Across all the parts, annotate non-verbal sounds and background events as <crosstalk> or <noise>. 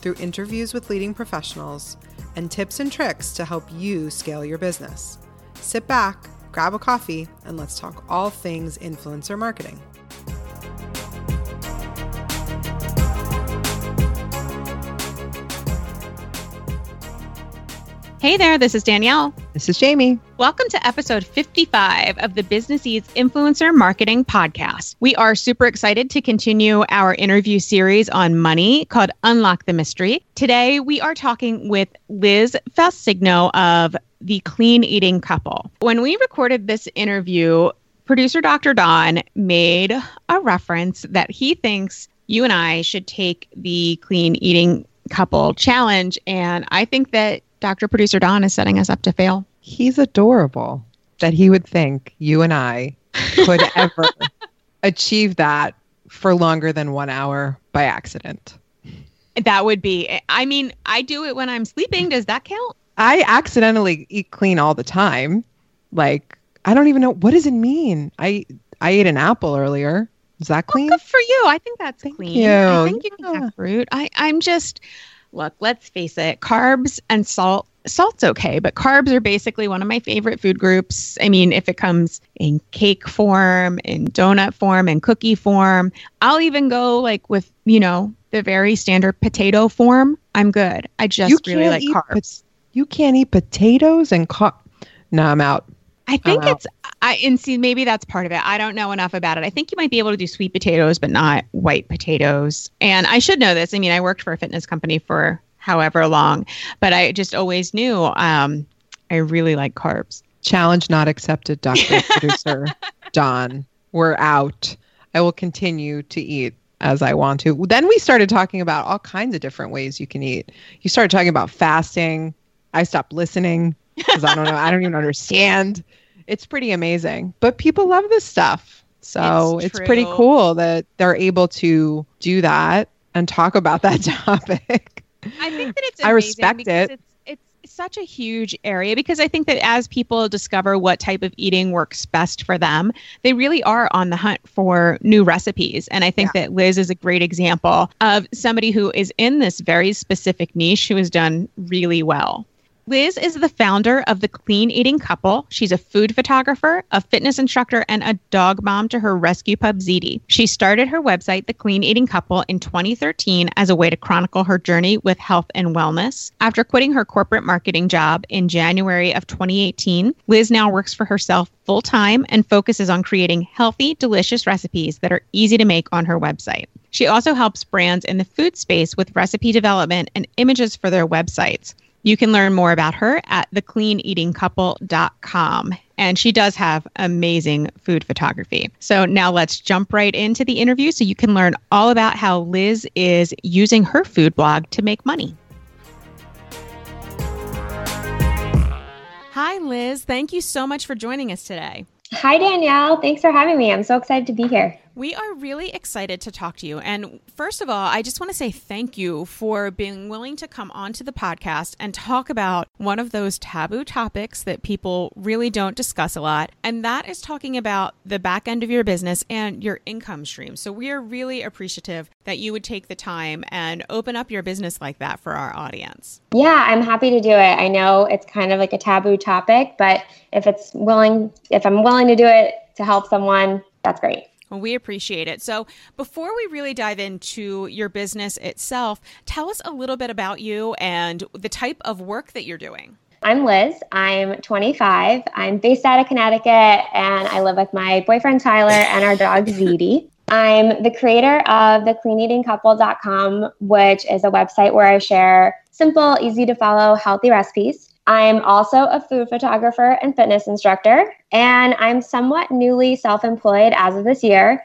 through interviews with leading professionals and tips and tricks to help you scale your business. Sit back, grab a coffee, and let's talk all things influencer marketing. Hey there, this is Danielle. This is Jamie. Welcome to episode 55 of the Business Ease Influencer Marketing Podcast. We are super excited to continue our interview series on money called Unlock the Mystery. Today, we are talking with Liz Falcigno of The Clean Eating Couple. When we recorded this interview, producer Dr. Don made a reference that he thinks you and I should take the Clean Eating Couple challenge. And I think that Dr. Producer Don is setting us up to fail. He's adorable that he would think you and I could <laughs> ever achieve that for longer than one hour by accident. That would be, I mean, I do it when I'm sleeping. Does that count? I accidentally eat clean all the time. Like, I don't even know what does it mean? I I ate an apple earlier. Is that clean? Well, good for you. I think that's Thank clean. you. I think you Yeah. can have fruit. I, I'm just look, let's face it, carbs and salt. Salt's okay, but carbs are basically one of my favorite food groups. I mean, if it comes in cake form, in donut form, in cookie form, I'll even go like with, you know, the very standard potato form. I'm good. I just really like carbs. pot- you can't eat potatoes and car. No, I'm out. I think Uh-huh. it's I and see maybe that's part of it. I don't know enough about it. I think you might be able to do sweet potatoes, but not white potatoes. And I should know this. I mean, I worked for a fitness company for however long, but I just always knew um, I really like carbs. Challenge not accepted, Dr. Producer <laughs> Don. We're out. I will continue to eat as I want to. Then we started talking about all kinds of different ways you can eat. You started talking about fasting. I stopped listening because I don't know. I don't even understand. It's pretty amazing. But people love this stuff. So It's it's, pretty cool that they're able to do that and talk about that <laughs> topic. I think that it's I respect because it. It's it's such a huge area because I think that as people discover what type of eating works best for them, they really are on the hunt for new recipes. And I think that Liz is a great example of somebody who is in this very specific niche who has done really well. Liz is the founder of the Clean Eating Couple. She's a food photographer, a fitness instructor, and a dog mom to her rescue pup Ziti. She started her website, The Clean Eating Couple, in 2013 as a way to chronicle her journey with health and wellness. After quitting her corporate marketing job in January of 2018, Liz now works for herself full time and focuses on creating healthy, delicious recipes that are easy to make on her website. She also helps brands in the food space with recipe development and images for their websites. You can learn more about her at thecleaneatingcouple.com. And she does have amazing food photography. So now let's jump right into the interview so you can learn all about how Liz is using her food blog to make money. Hi, Liz. Thank you so much for joining us today. Hi, Danielle. Thanks for having me. I'm so excited to be here. We are really excited to talk to you. And first of all, I just want to say thank you for being willing to come onto the podcast and talk about one of those taboo topics that people really don't discuss a lot. And that is talking about the back end of your business and your income stream. So we are really appreciative that you would take the time and open up your business like that for our audience. Yeah, I'm happy to do it. I know it's kind of like a taboo topic, but if it's willing, if I'm willing to do it to help someone, that's great. Well, we appreciate it. So, before we really dive into your business itself, tell us a little bit about you and the type of work that you're doing. I'm Liz. I'm 25. I'm based out of Connecticut and I live with my boyfriend Tyler and our dog <laughs> Ziti. I'm the creator of the cleaneatingcouple.com, which is a website where I share simple, easy to follow, healthy recipes. I'm also a food photographer and fitness instructor, and I'm somewhat newly self employed as of this year.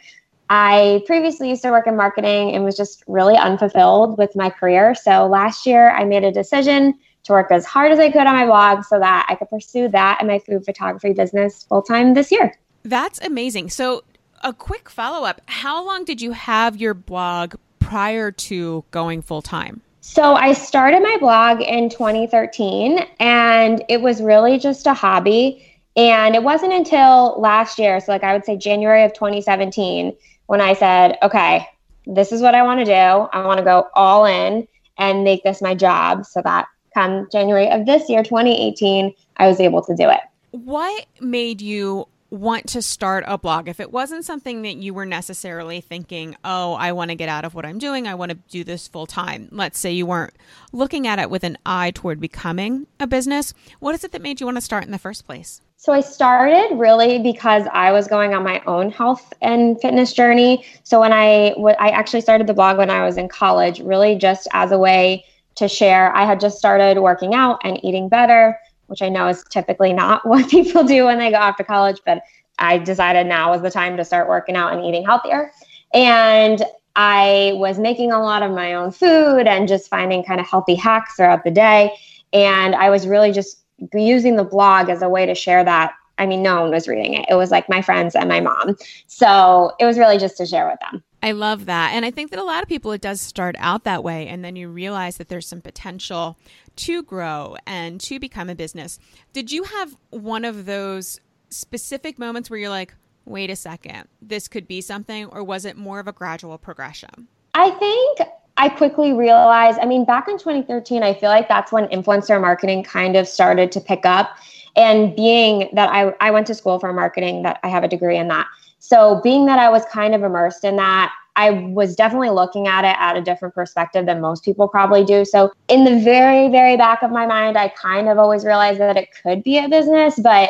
I previously used to work in marketing and was just really unfulfilled with my career. So last year, I made a decision to work as hard as I could on my blog so that I could pursue that and my food photography business full time this year. That's amazing. So, a quick follow up how long did you have your blog prior to going full time? So I started my blog in 2013 and it was really just a hobby. And it wasn't until last year, so like I would say January of 2017, when I said, okay, this is what I want to do. I want to go all in and make this my job so that come January of this year, 2018, I was able to do it. What made you want to start a blog, if it wasn't something that you were necessarily thinking, oh, I want to get out of what I'm doing, I want to do this full time, let's say you weren't looking at it with an eye toward becoming a business, what is it that made you want to start in the first place? So I started really because I was going on my own health and fitness journey. So when I w- I actually started the blog when I was in college, really just as a way to share. I had just started working out and eating better which I know is typically not <laughs> what people do when they go off to college, but I decided now was the time to start working out and eating healthier. And I was making a lot of my own food and just finding kind of healthy hacks throughout the day. And I was really just using the blog as a way to share that. I mean, no one was reading it. It was like my friends and my mom. So it was really just to share with them. I love that. And I think that a lot of people, it does start out that way. And then you realize that there's some potential to grow and to become a business. Did you have one of those specific moments where you're like, wait a second, this could be something? Or was it more of a gradual progression? I think I quickly realized, I mean, back in 2013, I feel like that's when influencer marketing kind of started to pick up. And being that I, I went to school for marketing, that I have a degree in that. So being that I was kind of immersed in that, I was definitely looking at it at a different perspective than most people probably do. So, in the very, very back of my mind, I kind of always realized that it could be a business, but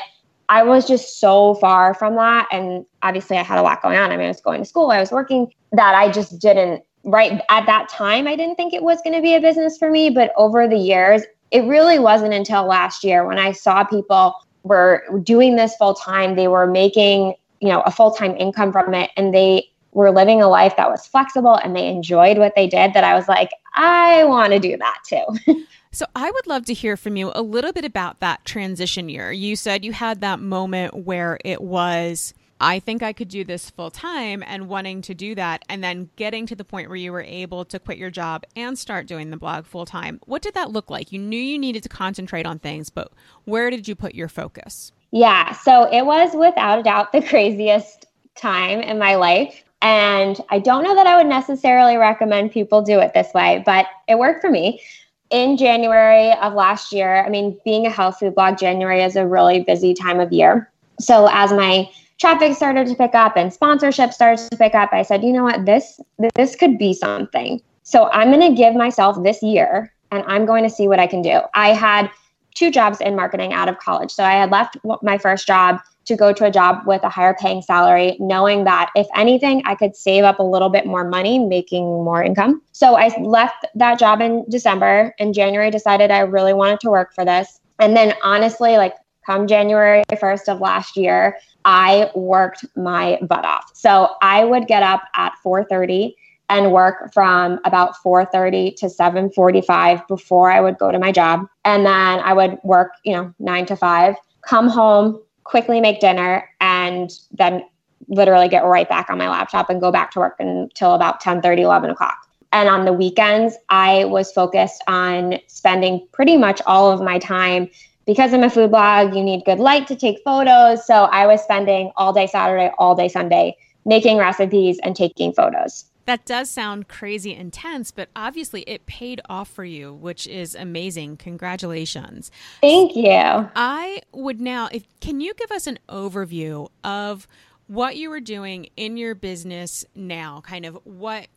I was just so far from that. And obviously, I had a lot going on. I mean, I was going to school, I was working, that I just didn't, right at that time, I didn't think it was going to be a business for me. But over the years, it really wasn't until last year when I saw people were doing this full time, they were making you know a full-time income from it and they were living a life that was flexible and they enjoyed what they did that I was like, I want to do that too. <laughs> so I would love to hear from you a little bit about that transition year. You said you had that moment where it was I think I could do this full time and wanting to do that and then getting to the point where you were able to quit your job and start doing the blog full time. What did that look like? You knew you needed to concentrate on things, but where did you put your focus? Yeah, so it was without a doubt the <laughs> craziest time in my life. And I don't know that I would necessarily recommend people do it this way, but it worked for me. In January of last year, I mean, being a health food blog, January is a really busy time of year. So as my traffic started to pick up and sponsorship started to pick up, I said, you know what, this this could be something. So I'm going to give myself this year and I'm going to see what I can do. I had two jobs in marketing out of college. So I had left my first job to go to a job with a higher paying salary, knowing that if anything, I could save up a little bit more money, making more income. So I left that job in December. In January, decided I really wanted to work for this. And then honestly, like come January 1st of last year, I worked my butt off. So I would get up at 4:30 and work from about 4:30 to 7:45 before I would go to my job. And then I would work, you know, 9 to 5, come home, quickly make dinner, and then literally get right back on my laptop and go back to work until about 10 30, 11 o'clock. And on the weekends, I was focused on spending pretty much all of my time because I'm a food blog, you need good light to take photos. So I was spending all day Saturday, all day Sunday making recipes and taking photos. That does sound crazy intense, but obviously it paid off for you, which is amazing. Congratulations. Thank you. I would now if can you give us an overview of what you are doing in your business now, kind of what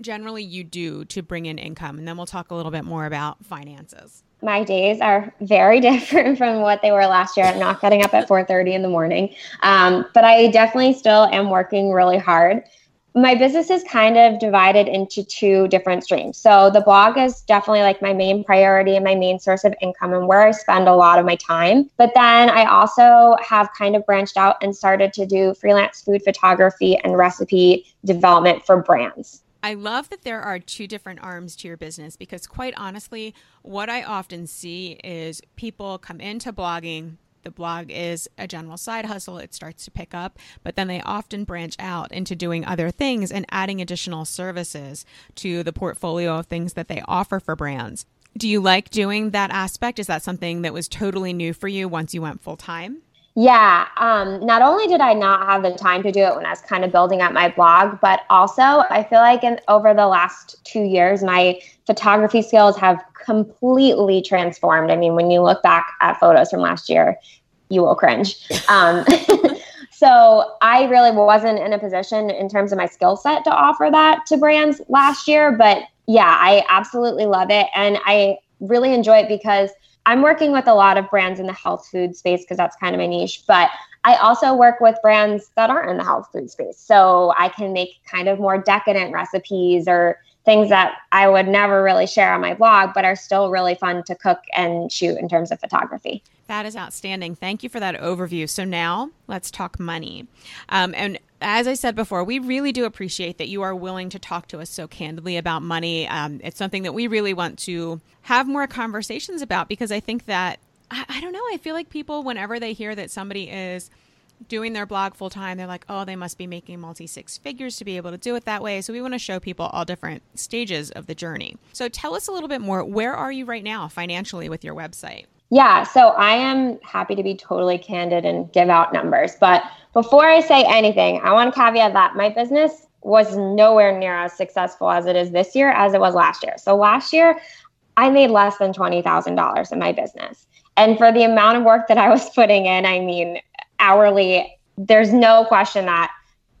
generally you do to bring in income. And then we'll talk a little bit more about finances. My days are very <laughs> different from what they were last year. I'm not getting up at 4:30 in the morning, um, but I definitely still am working really hard my business is kind of divided into two different streams. So the blog is definitely like my main priority and my main source of income and where I spend a lot of my time. But then I also have kind of branched out and started to do freelance food photography and recipe development for brands. I love that there are two different arms to your business because, quite honestly, what I often see is people come into blogging, the blog is a general side hustle, it starts to pick up, but then they often branch out into doing other things and adding additional services to the portfolio of things that they offer for brands. Do you like doing that aspect? Is that something that was totally new for you once you went full time? Yeah. Um, not only did I not have the time to do it when I was kind of building up my blog, but also I feel like in over the last two years, my photography skills have completely transformed. I mean, when you look back at photos from last year, you will cringe. <laughs> Um, <laughs> so I really wasn't in a position in terms of my skill set to offer that to brands last year. But yeah, I absolutely love it. And I really enjoy it because I'm working with a lot of brands in the health food space because that's kind of my niche. But I also work with brands that aren't in the health food space. So I can make kind of more decadent recipes or things that I would never really share on my blog, but are still really fun to cook and shoot in terms of photography. That is outstanding. Thank you for that overview. So now let's talk money. Um, and as I said before, we really do appreciate that you are willing to talk to us so candidly about money. Um, it's something that we really want to have more conversations about because I think that, I, I don't know, I feel like people, whenever they hear that somebody is doing their blog full time, they're like, oh, they must be making multi six figures to be able to do it that way. So we want to show people all different stages of the journey. So tell us a little bit more. Where are you right now financially with your website? Yeah, so I am happy to be totally candid and give out numbers. But before I say anything, I want to caveat that my business was nowhere near as successful as it is this year as it was last year. So last year, I made less than $20,000 in my business. And for the amount of work that I was <laughs> putting in, I mean, hourly, there's no question that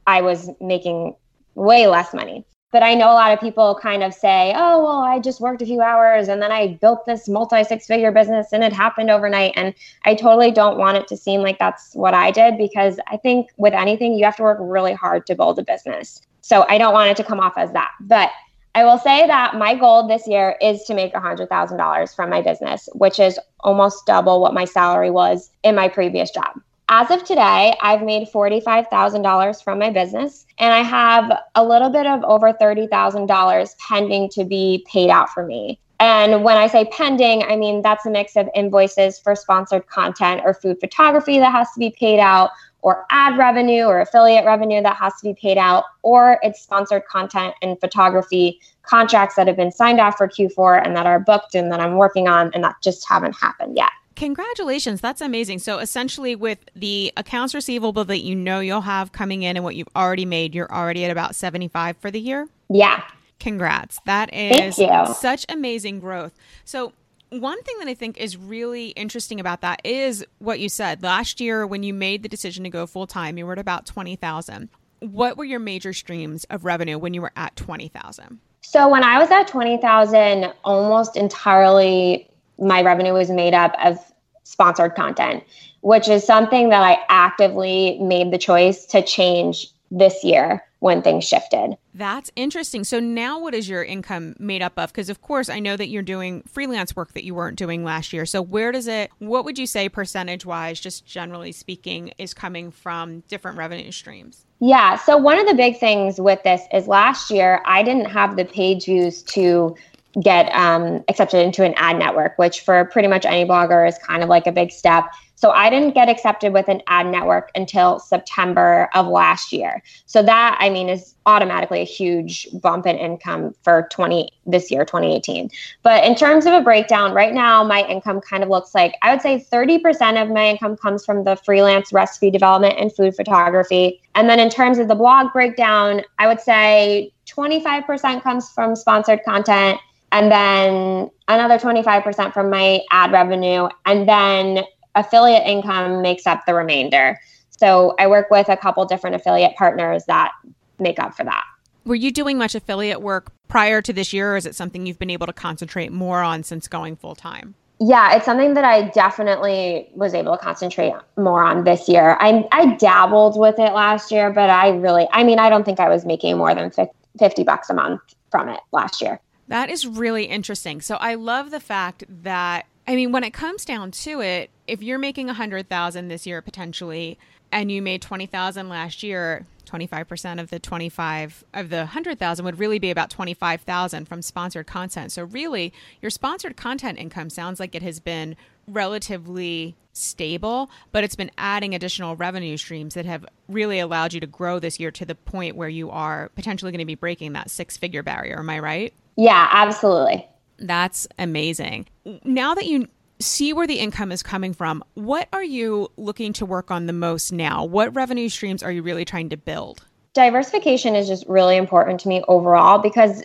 I was making way less money. But I know a lot of people kind of say, oh, well, I just worked a few hours and then I built this multi six figure business and it happened overnight. And I totally don't want it to seem like that's what I did because I think with anything, you have to work really hard to build a business. So I don't want it to come off as that. But I will say that my goal this year is to make $100,000 from my business, which is almost double what my salary was in my previous job. As of today, I've made $45,000 from my business and I have a little bit of over $30,000 pending to be paid out for me. And when I say pending, I mean that's a mix of invoices for sponsored content or food photography that has to be paid out, or ad revenue or affiliate revenue that has to be paid out, or it's sponsored content and photography contracts that have been signed off for Q4 and that are booked and that I'm working on and that just haven't happened yet. Congratulations. That's amazing. So essentially with the accounts receivable that you know you'll have coming in and what you've already made, you're already at about 75 for the year? Yeah. Congrats. That is such amazing growth. So one thing that I think is really interesting about that is what you said. Last year when you made the decision to go full time, you were at about 20,000. What were your major streams of revenue when you were at 20,000? So when I was at 20,000, almost entirely my revenue was made up of sponsored content, which is something that I actively made the choice to change this year when things shifted. That's interesting. So now what is your income made up of? Because of course I know that you're doing freelance work that you weren't doing last year. So where does it what would you say percentage wise, just generally speaking, is coming from different revenue streams? Yeah. So one of the big things with this is last year I didn't have the page views to get um, accepted into an ad network, which for pretty much any blogger is kind of like a big step. So I didn't get accepted with an ad network until September of last year. So that I mean is automatically a huge bump in income for 20 this year 2018. But in terms of a breakdown, right now my income kind of looks like I would say 30% of my income comes from the freelance recipe development and food photography. And then in terms of the blog breakdown, I would say 25% comes from sponsored content and then another 25% from my ad revenue and then affiliate income makes up the remainder So I work with a couple different affiliate partners that make up for that. Were you doing much affiliate work prior to this year, or is it something you've been able to concentrate more on since going full time? Yeah, it's something that I definitely was able to concentrate more on this year. I I dabbled with it last year, but I really, I mean, I don't think I was making more than 50 bucks a month from it last year. That is really interesting. So I love the fact that I mean, when it comes down to it, if you're making a hundred thousand this year potentially, and you made twenty thousand last year, twenty five percent of the twenty five of the hundred thousand would really be about twenty five thousand from sponsored content. So really, your sponsored content income sounds like it has been relatively stable, but it's been adding additional revenue streams that have really allowed you to grow this year to the point where you are potentially going to be breaking that six figure barrier. Am I right? Yeah, absolutely. That's amazing. Now that you see where the income is coming from, what are you looking to work on the most now? What revenue streams are you really trying to build? Diversification is just really important to me overall because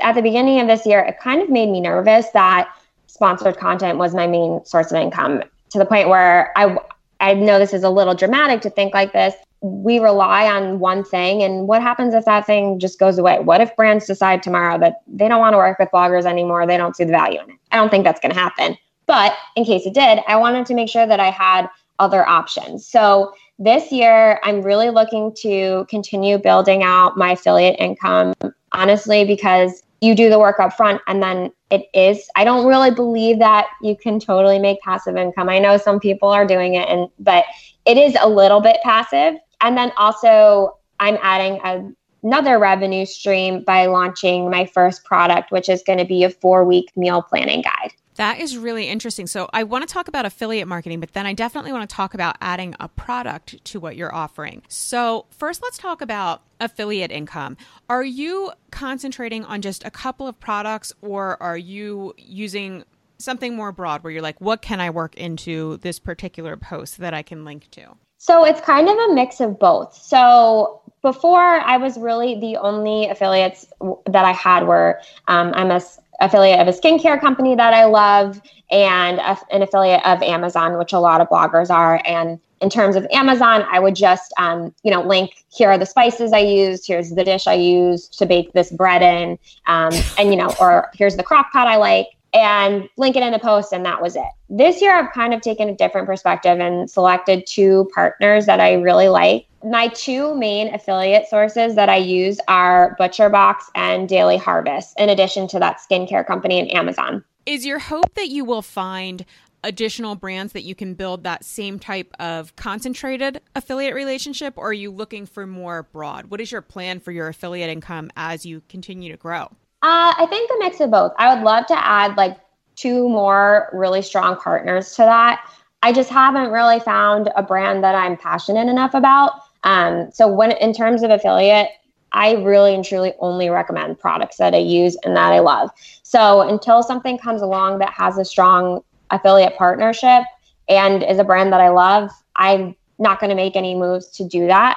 at the beginning of this year, it kind of made me nervous that sponsored content was my main source of income to the point where I I know this is a little dramatic to think like this, we rely on one thing and what happens if that thing just goes away? What if brands decide tomorrow that they don't want to work with bloggers anymore? They don't see the value in it. I don't think that's going to happen. But in case it did i wanted to make sure that i had other options. So this year i'm really looking to continue building out my affiliate income honestly because you do the work up front and then it is i don't really believe that you can totally make passive income. I know some people are doing it and but it is a little bit passive and then also, I'm adding a, another revenue stream by launching my first product, which is going to be a four week meal planning guide. That is really interesting. So, I want to talk about affiliate marketing, but then I definitely want to talk about adding a product to what you're offering. So, first, let's talk about affiliate income. Are you concentrating on just a couple of products, or are you using something more broad where you're like, what can I work into this particular post that I can link to? So it's kind of a mix of both. So before I was really the only affiliates that I had were um, I'm a affiliate of a skincare company that I love and a, an affiliate of Amazon, which a lot of bloggers are. And in terms of Amazon, I would just, um, you know, link here are the spices I used, here's the dish I used to bake this bread in, um, and, you know, or here's the crock pot I like and link it in the post and that was it. This year I've kind of taken a different perspective and selected two partners that I really like. My two main affiliate sources that I use are ButcherBox and Daily Harvest, in addition to that skincare company and Amazon. Is your hope that you will find additional brands that you can build that same type of concentrated affiliate relationship or are you looking for more broad? What is your plan for your affiliate income as you continue to grow? Uh, I think a mix of both. I would love to add like two more really strong partners to that. I just haven't really found a brand that I'm passionate enough about. Um, so when in terms of affiliate, I really and truly only recommend products that I use and that I love. So until something comes along that has a strong affiliate partnership and is a brand that I love, I'm not going to make any moves to do that.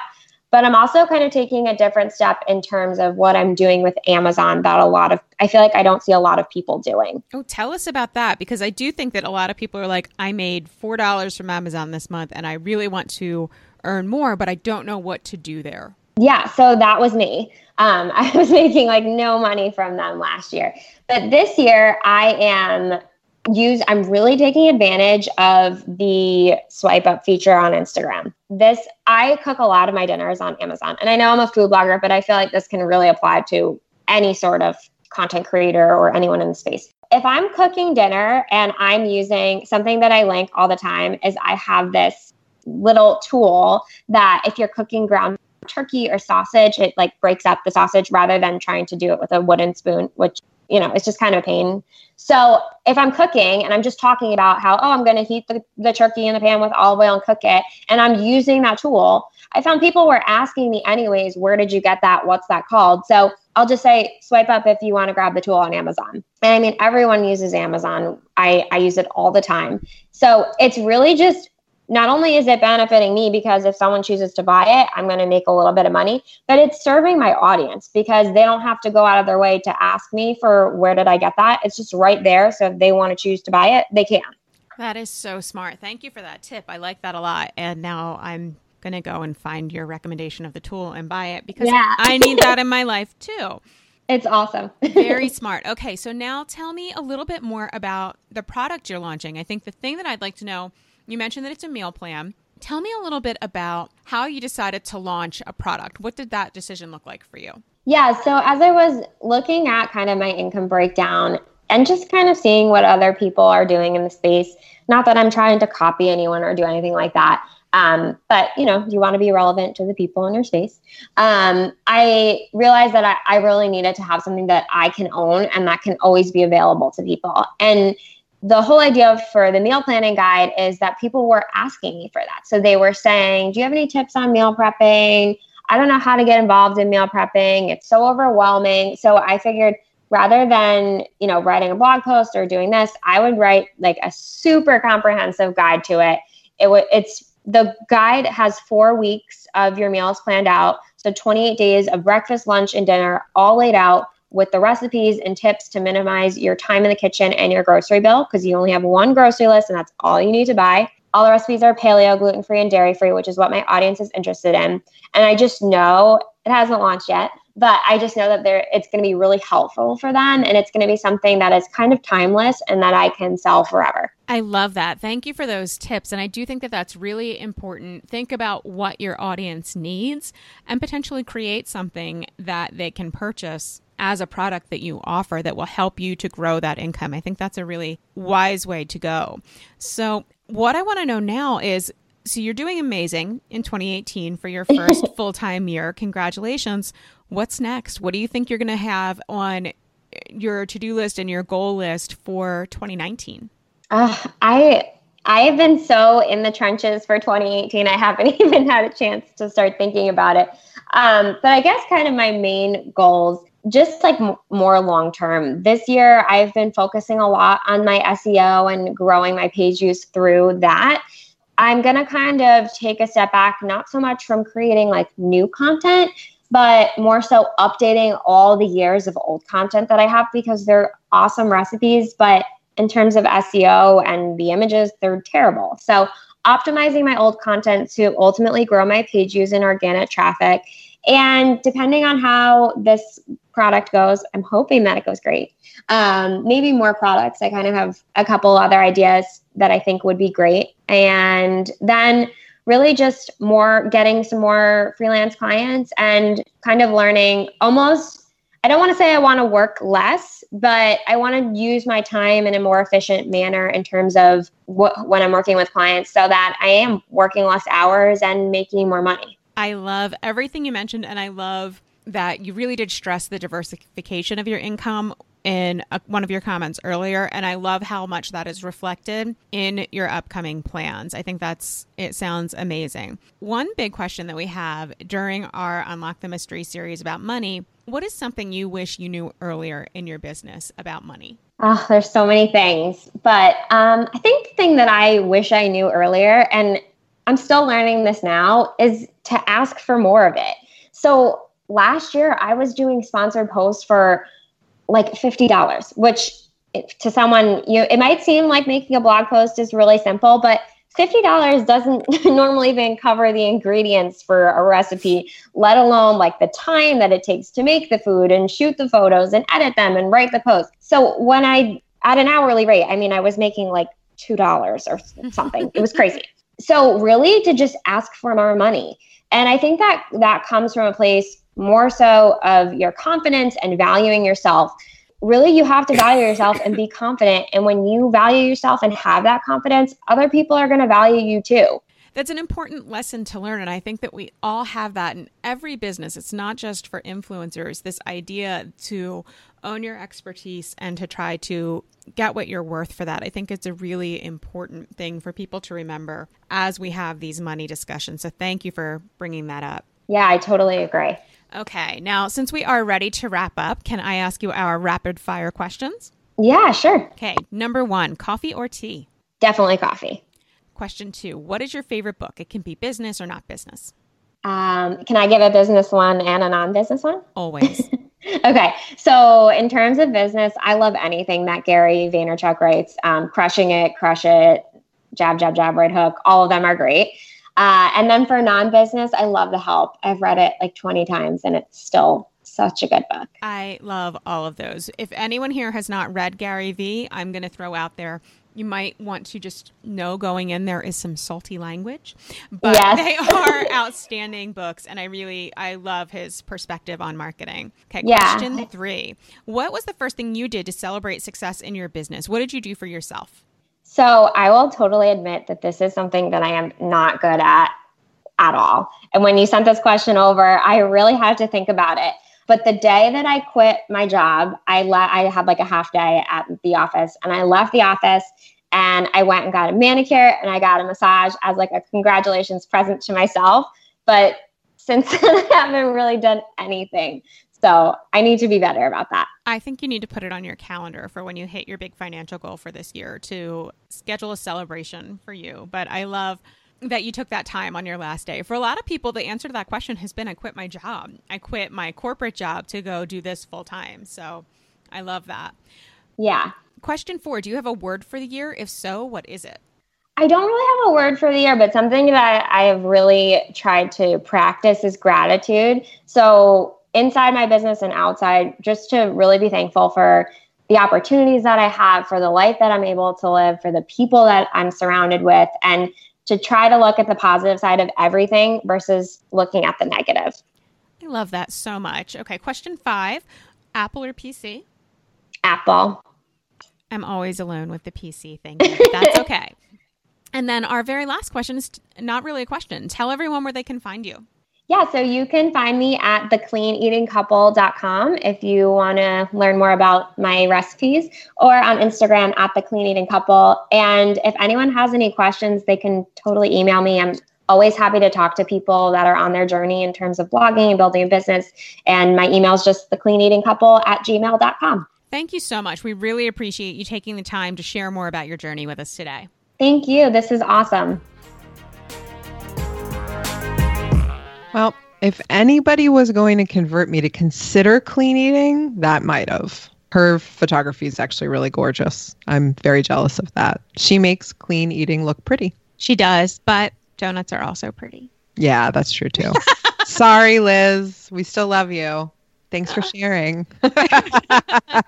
But I'm also kind of taking a different step in terms of what I'm doing with Amazon that a lot of, I feel like I don't see a lot of people doing. Oh, tell us about that because I do think that a lot of people are like, I made $4 from Amazon this month and I really want to earn more, but I don't know what to do there. Yeah, so that was me. Um, <laughs> I was making like no money from them last year. But this year, I am use i'm really taking advantage of the swipe up feature on instagram. This i cook a lot of my dinners on amazon and i know i'm a food blogger but i feel like this can really apply to any sort of content creator or anyone in the space. If i'm cooking dinner and i'm using something that i link all the time is i have this little tool that if you're cooking ground turkey or sausage it like breaks up the sausage rather than trying to do it with a wooden spoon which you know, it's just kind of a pain. So if I'm cooking and I'm just talking about how, oh, I'm going to heat the, the turkey in the pan with olive oil and cook it, and I'm using that tool, I found people were asking me anyways, where did you get that? What's that called? So I'll just say swipe up if you want to grab the tool on Amazon. And I mean, everyone uses Amazon. I, I use it all the time. So it's really just not only is it benefiting me because if someone chooses to buy it, I'm going to make a little bit of money, but it's serving my audience because they don't have to go out of their way to ask me for where did I get that? It's just right there. So if they want to choose to buy it, they can. That is so smart. Thank you for that tip. I like that a lot. And now I'm going to go and find your recommendation of the tool and buy it because yeah. I need that in my life too. It's awesome. Very <laughs> smart. Okay, so now tell me a little bit more about the product you're launching. I think the thing that I'd like to know, you mentioned that it's a meal plan. Tell me a little bit about how you decided to launch a product. What did that decision look like for you? Yeah, so as I was looking at kind of my income breakdown and just kind of seeing what other people are doing in the space, not that I'm trying to copy anyone or do anything like that, um, but you know, you want to be relevant to the people in your space. Um, I realized that I, I really needed to have something that I can own and that can always be available to people. And the whole idea for the meal planning guide is that people were asking me for that. So they were saying, Do you have any tips on meal prepping? I don't know how to get involved in meal prepping. It's so overwhelming. So I figured rather than, you know, writing a blog post or doing this, I would write like a super comprehensive guide to it. It would it's the guide has four weeks of your meals planned out. So 28 days of breakfast, lunch, and dinner all laid out with the recipes and tips to minimize your time in the kitchen and your grocery bill because you only have one grocery list and that's all you need to buy. All the recipes are paleo, gluten free, and dairy free, which is what my audience is interested in. And I just know it hasn't launched yet, but I just know that there it's going to be really helpful for them and it's going to be something that is kind of timeless and that I can sell forever. I love that. Thank you for those tips and I do think that that's really important. Think about what your audience needs and potentially create something that they can purchase as a product that you offer that will help you to grow that income. I think that's a really wise way to go. So, what I want to know now is so you're doing amazing in 2018 for your first <laughs> full time year. Congratulations. What's next? What do you think you're going to have on your to do list and your goal list for 2019? Uh, I I have been so in the trenches for 2018. I haven't <laughs> even had a chance to start thinking about it. Um, but I guess kind of my main goals, just like m- more long term. This year, I've been focusing a lot on my SEO and growing my page views through that. I'm going to kind of take a step back, not so much from creating like new content, but more so updating all the years of old content that I have because they're awesome recipes. But in terms of SEO and the images, they're terrible. So, optimizing my old content to ultimately grow my page views and organic traffic. And depending on how this product goes, I'm hoping that it goes great. Um, maybe more products. I kind of have a couple other ideas that I think would be great. And then really just more getting some more freelance clients and kind of learning almost I don't want to say I want to work less, but I want to use my time in a more efficient manner in terms of what, when I'm working with clients so that I am working less hours and making more money. I love everything you mentioned, and I love that you really did stress the diversification of your income in a, one of your comments earlier and I love how much that is reflected in your upcoming plans. I think that's it sounds amazing. One big question that we have during our Unlock the Mystery series about money, what is something you wish you knew earlier in your business about money? Oh, there's so many things, but um, I think the thing that I wish I knew earlier, and I'm still learning this now, is to ask for more of it. So last year, I was doing sponsored posts for like $50, which to someone, you it might seem like making a blog post is really simple, but $50 doesn't <laughs> normally even cover the ingredients for a recipe, let alone like the time that it takes to make the food and shoot the photos and edit them and write the post. So when I, at an hourly rate, I mean, I was making like $2 or something. it was crazy. <laughs> So really to just ask for more money. And I think that that comes from a place more so of your confidence and valuing yourself. Really, you have to value yourself and be confident. And when you value yourself and have that confidence, other people are going to value you too. That's an important lesson to learn. And I think that we all have that in every business. It's not just for influencers, this idea to own your expertise and to try to get what you're worth for that. I think it's a really important thing for people to remember as we have these money discussions. So thank you for bringing that up. Yeah, I totally agree. Okay. Now, since we are ready to wrap up, can I ask you our rapid fire questions? Yeah, sure. Okay. Number one coffee or tea? Definitely coffee. Question two What is your favorite book? It can be business or not business. Um, can I give a business one and a non business one? Always. <laughs> okay. So, in terms of business, I love anything that Gary Vaynerchuk writes. Um, crushing it, crush it, jab, jab, jab, right hook. All of them are great. Uh, and then for non business, I love The Help. I've read it like 20 times and it's still such a good book. I love all of those. If anyone here has not read Gary Vee, I'm going to throw out there you might want to just know going in there is some salty language but yes. they <laughs> are outstanding books and i really i love his perspective on marketing. Okay yeah. question three. What was the first thing you did to celebrate success in your business? What did you do for yourself? So i will totally admit that this is something that i am not good at at all. And when you sent this question over i really had to think about it but the day that I quit my job, I I had like a half day at the office and I left the office and I went and got a manicure and I got a massage as like a congratulations present to myself. But since <laughs> then, I haven't really done anything. So I need to be better about that. I think you need to put it on your calendar for when you hit your big financial goal for this year to schedule a celebration for you. But I love that you took that time on your last day. For a lot of people, the answer to that question has been I quit my job. I quit my corporate job to go do this full time. So I love that. Yeah. Question four Do you have a word for the year? If so, what is it? I don't really have a word for the year, but something that I have really tried to practice is gratitude. So, inside my business and outside, just to really be thankful for the opportunities that I have, for the life that I'm able to live, for the people that I'm surrounded with, and to try to look at the positive side of everything versus looking at the negative. I love that so much. Okay, question five Apple or PC? Apple. I'm always alone with the PC thing. That's okay. <laughs> and then our very last question is not really a question. Tell everyone where they can find you. Yeah, so you can find me at thecleaneatingcouple.com if you want to learn more about my recipes or on Instagram at the clean eating couple. And if anyone has any questions, they can totally email me. I'm always happy to talk to people that are on their journey in terms of blogging and building a business. And my email is just thecleaneatingcouple at gmail.com. Thank you so much. We really appreciate you taking the time to share more about your journey with us today. Thank you. This is awesome. Well, if anybody was going to convert me to consider clean eating, that might have. Her photography is actually really gorgeous. I'm very jealous of that. She makes clean eating look pretty. She does, but donuts are also pretty. Yeah, that's true too. <laughs> Sorry, Liz. We still love you. Thanks for uh-uh. sharing. <laughs> that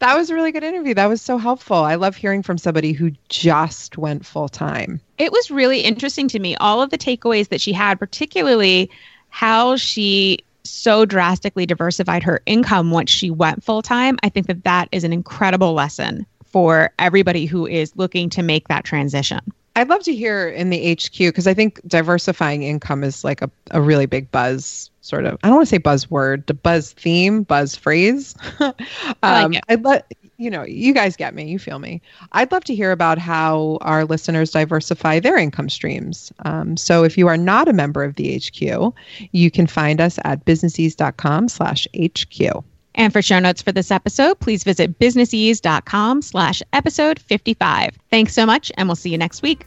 was a really good interview. That was so helpful. I love hearing from somebody who just went full time. It was really interesting to me. All of the takeaways that she had, particularly how she so drastically diversified her income once she went full time. I think that that is an incredible lesson for everybody who is looking to make that transition. I'd love to hear in the HQ because I think diversifying income is like a, a really big buzz sort of I don't want to say buzzword, the buzz theme, buzz phrase. um, <laughs> I like I'd let you know, you guys get me, you feel me. I'd love to hear about how our listeners diversify their income streams. Um, so if you are not a member of the HQ, you can find us at businessease.com slash HQ. And for show notes for this episode, please visit businessease.com slash episode 55. Thanks so much, and we'll see you next week.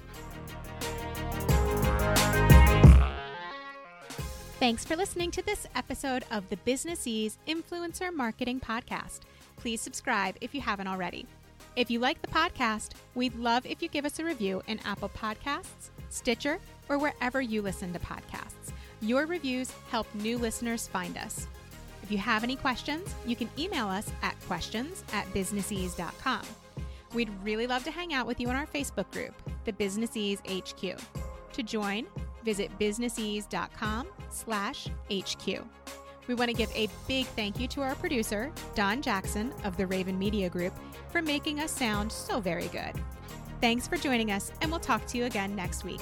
Thanks for listening to this episode of the Business Ease Influencer Marketing Podcast. Please subscribe if you haven't already. If you like the podcast, we'd love if you give us a review in Apple Podcasts, Stitcher, or wherever you listen to podcasts. Your reviews help new listeners find us. If you have any questions, you can email us at questions at businessease.com. We'd really love to hang out with you in our Facebook group, the Business Ease HQ. To join, visit businessease.com slash HQ. We want to give a big thank you to our producer, Don Jackson of the Raven Media Group, for making us sound so very good. Thanks for joining us, and we'll talk to you again next week.